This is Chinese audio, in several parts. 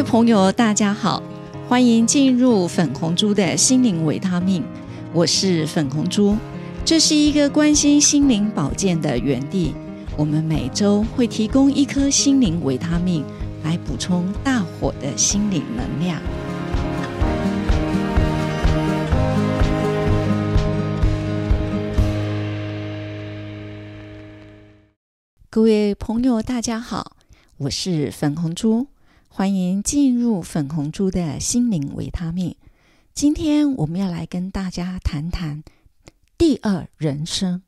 位朋友，大家好，欢迎进入粉红猪的心灵维他命。我是粉红猪，这是一个关心心灵保健的园地。我们每周会提供一颗心灵维他命，来补充大伙的心灵能量。各位朋友，大家好，我是粉红猪。欢迎进入粉红猪的心灵维他命。今天我们要来跟大家谈谈第二人生。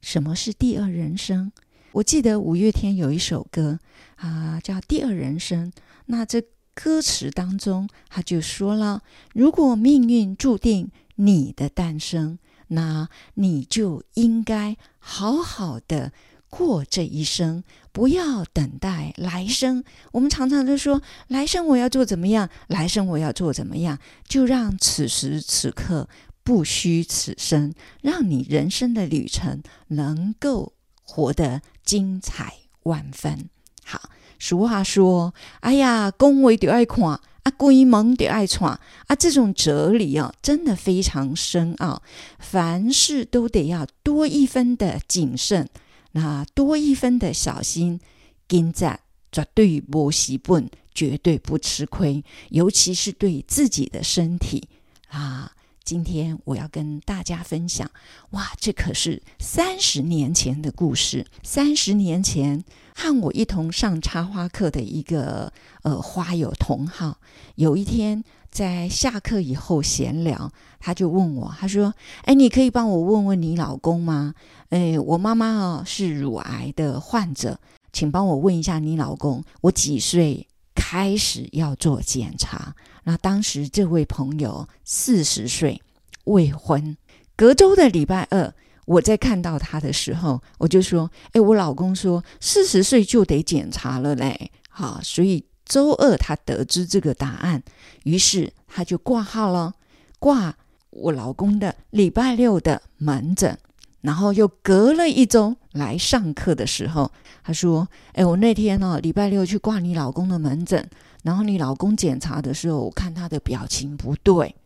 什么是第二人生？我记得五月天有一首歌啊，叫《第二人生》。那这歌词当中，他就说了：如果命运注定你的诞生，那你就应该好好的。过这一生，不要等待来生。我们常常都说，来生我要做怎么样？来生我要做怎么样？就让此时此刻不虚此生，让你人生的旅程能够活得精彩万分。好，俗话说：“哎呀，恭维得爱看，啊，鬼门得爱闯。”啊，这种哲理啊，真的非常深奥。凡事都得要多一分的谨慎。那多一分的小心，跟着绝对不洗本，绝对不吃亏，尤其是对自己的身体啊！今天我要跟大家分享，哇，这可是三十年前的故事。三十年前，和我一同上插花课的一个呃花友同好，有一天在下课以后闲聊，他就问我，他说：“哎，你可以帮我问问你老公吗？”哎，我妈妈啊是乳癌的患者，请帮我问一下你老公，我几岁开始要做检查？那当时这位朋友四十岁，未婚。隔周的礼拜二，我在看到他的时候，我就说：“哎，我老公说四十岁就得检查了嘞。”好，所以周二他得知这个答案，于是他就挂号了，挂我老公的礼拜六的门诊。然后又隔了一周来上课的时候，他说：“哎，我那天呢，礼拜六去挂你老公的门诊，然后你老公检查的时候，我看他的表情不对。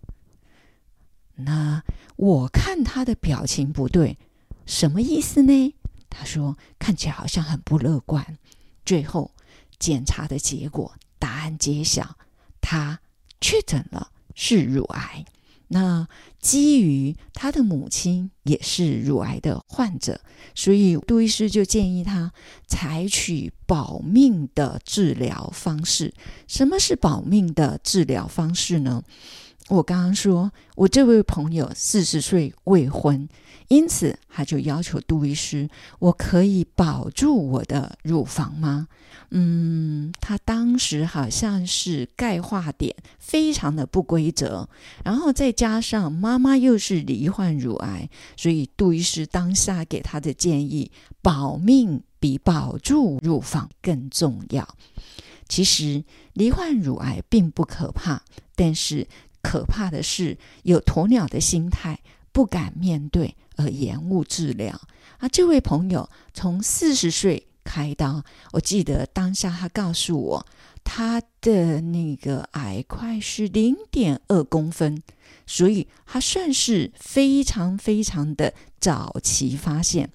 那我看他的表情不对，什么意思呢？他说看起来好像很不乐观。最后检查的结果，答案揭晓，他确诊了是乳癌。”那基于他的母亲也是乳癌的患者，所以杜医师就建议他采取保命的治疗方式。什么是保命的治疗方式呢？我刚刚说，我这位朋友四十岁未婚，因此他就要求杜医师：我可以保住我的乳房吗？嗯，他当时好像是钙化点非常的不规则，然后再加上妈妈又是罹患乳癌，所以杜医师当下给他的建议：保命比保住乳房更重要。其实罹患乳癌并不可怕，但是。可怕的是有鸵鸟的心态，不敢面对而延误治疗。啊，这位朋友从四十岁开刀，我记得当下他告诉我，他的那个癌块是零点二公分，所以他算是非常非常的早期发现，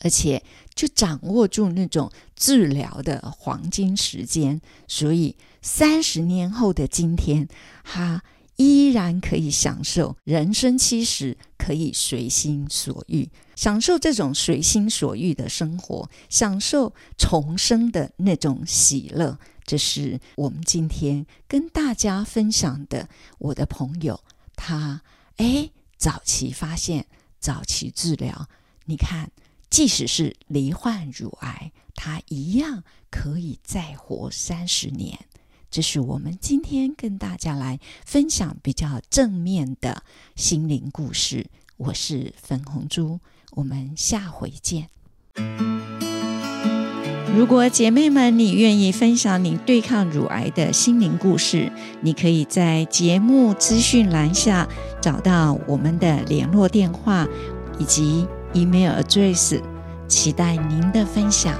而且就掌握住那种治疗的黄金时间。所以三十年后的今天，他。依然可以享受人生七十，可以随心所欲，享受这种随心所欲的生活，享受重生的那种喜乐。这是我们今天跟大家分享的。我的朋友，他哎，早期发现，早期治疗，你看，即使是罹患乳癌，他一样可以再活三十年。这是我们今天跟大家来分享比较正面的心灵故事。我是粉红猪，我们下回见。如果姐妹们你愿意分享你对抗乳癌的心灵故事，你可以在节目资讯栏下找到我们的联络电话以及 email address，期待您的分享。